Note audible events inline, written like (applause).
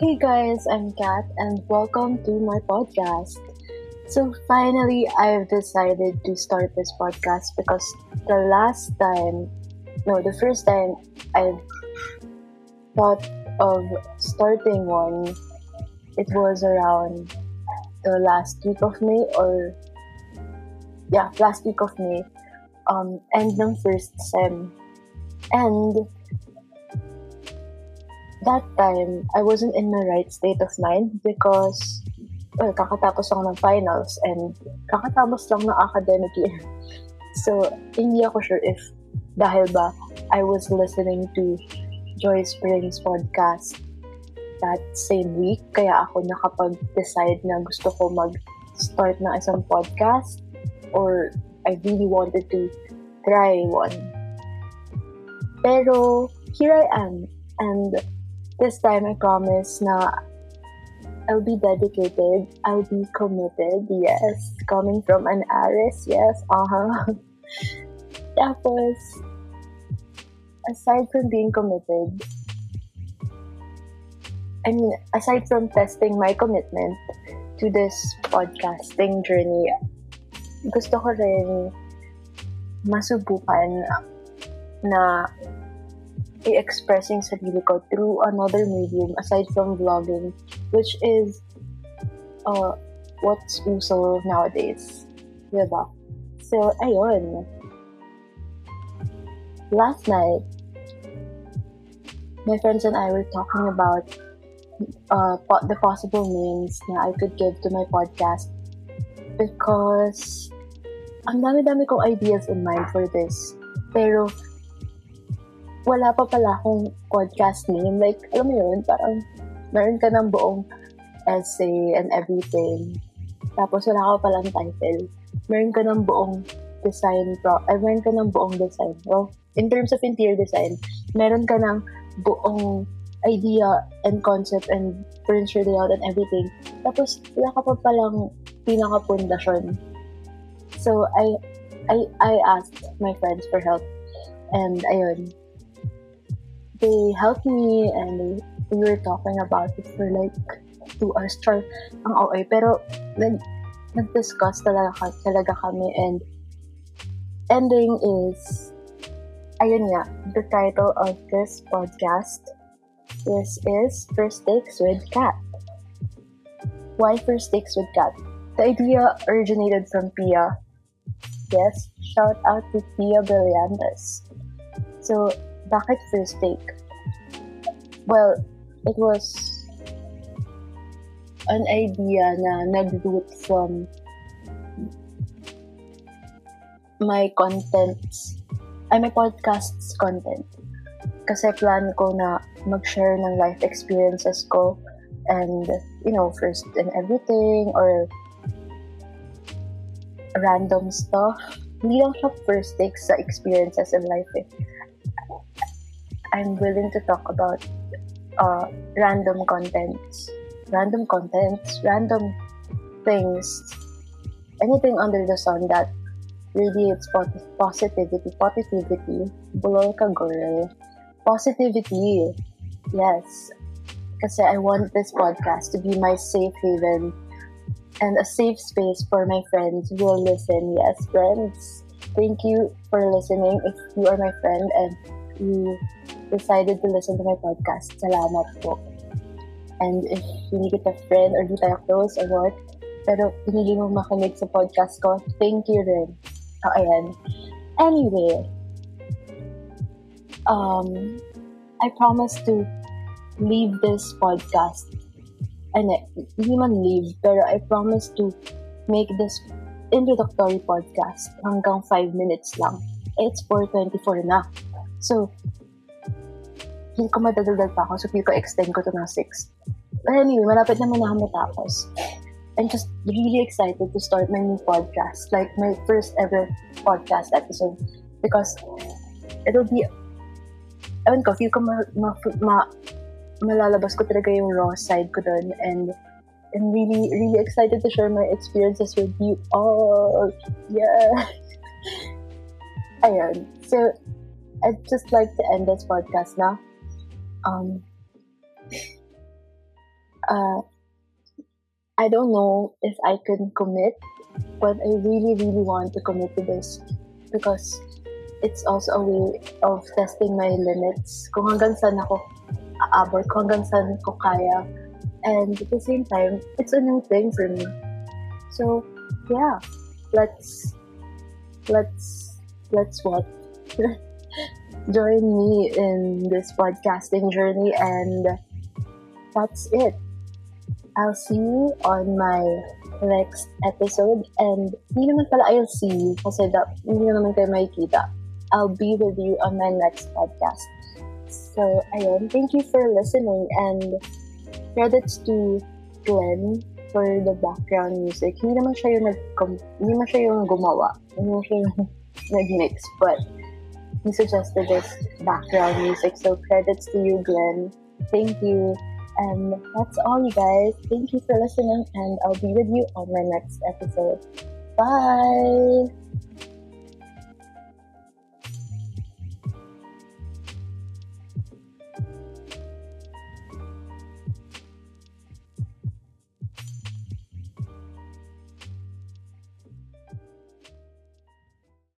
Hey guys, I'm Kat and welcome to my podcast. So finally, I've decided to start this podcast because the last time, no, the first time I thought of starting one, it was around the last week of May or yeah, last week of May, um, end ng first sem. And that time, I wasn't in my right state of mind because, well, kakatapos ako ng finals and kakatapos lang ng academic year. (laughs) So, hindi ako sure if dahil ba I was listening to Joy Springs podcast that same week, kaya ako nakapag-decide na gusto ko mag-start ng isang podcast or I really wanted to try one. Pero, here I am. And this time I promise na I'll be dedicated, I'll be committed, yes. Coming from an Aries, yes, uh-huh. (laughs) Tapos, aside from being committed, I mean, aside from testing my commitment to this podcasting journey, gusto ko rin masubukan na i-express sarili ko through another medium aside from vlogging, which is uh, what's uso nowadays. Diba? So, ayun. Last night, my friends and I were talking about uh, the possible names na I could give to my podcast because ang dami-dami kong ideas in mind for this. Pero, wala pa pala akong podcast name. Like, alam mo yun, parang meron ka ng buong essay and everything. Tapos wala ka palang title. Meron ka ng buong design pro, ay meron ka ng buong design. Well, in terms of interior design, meron ka ng buong idea and concept and furniture layout and everything. Tapos, wala ka pa palang pinaka-pundasyon. So, I, I, I asked my friends for help. And, ayun, they helped me and we were talking about it for like two hours char ang OA. Pero, nag, nag-discuss talaga, talaga kami and ending is ayun nga, the title of this podcast this is First Takes with Cat. Why First Takes with Cat? The idea originated from Pia. Yes, shout out to Pia Brillantes. So, bakit first take? Well, it was an idea na nag-root from my contents, ay my podcast's content. Kasi plan ko na mag-share ng life experiences ko and, you know, first and everything or random stuff. Hindi lang siya first takes sa experiences in life eh. I'm willing to talk about uh, random contents, random contents, random things, anything under the sun that radiates positivity, positivity, bulol ka girl, positivity, yes, kasi I want this podcast to be my safe haven and a safe space for my friends who will listen. Yes, friends, thank you for listening. If you are my friend and you decided to listen to my podcast, salamat po. And if hindi kita friend or di tayo close or what, pero pinili mo makinig sa podcast ko, thank you rin. Oh, ayan. Anyway, um, I promise to leave this podcast. Ano, hindi man leave, pero I promise to make this introductory podcast hanggang 5 minutes lang. It's 4.24 na. So, hindi ko madadagdag pa ako. So, feel ko extend ko to ng 6. But anyway, malapit naman na matapos. I'm just really excited to start my new podcast, like my first ever podcast episode, because it'll be, ewan ko, feel ko ma, ma, ma, malalabas ko talaga yung raw side ko dun, and I'm really, really excited to share my experiences with you all. Yeah. (laughs) Ayun. So, I'd just like to end this podcast now. Um, uh, I don't know if I can commit, but I really, really want to commit to this because it's also a way of testing my limits. Kung hanggang saan ako aabot, kung hanggang saan ko kaya. And at the same time, it's a new thing for me. So, yeah, let's, let's, let's what? (laughs) Join me in this podcasting journey and that's it. I'll see you on my next episode. And hindi naman pala I'll see you kasi da, hindi naman kayo makikita. I'll be with you on my next podcast. So, ayun. Thank you for listening and credits to Glenn for the background music. Hindi naman siya yung nag hindi naman siya yung gumawa. Hindi naman siya yung (laughs) nag-mix. But he suggested this background music. So, credits to you, Glenn. Thank you. And that's all, you guys. Thank you for listening, and I'll be with you on my next episode. Bye!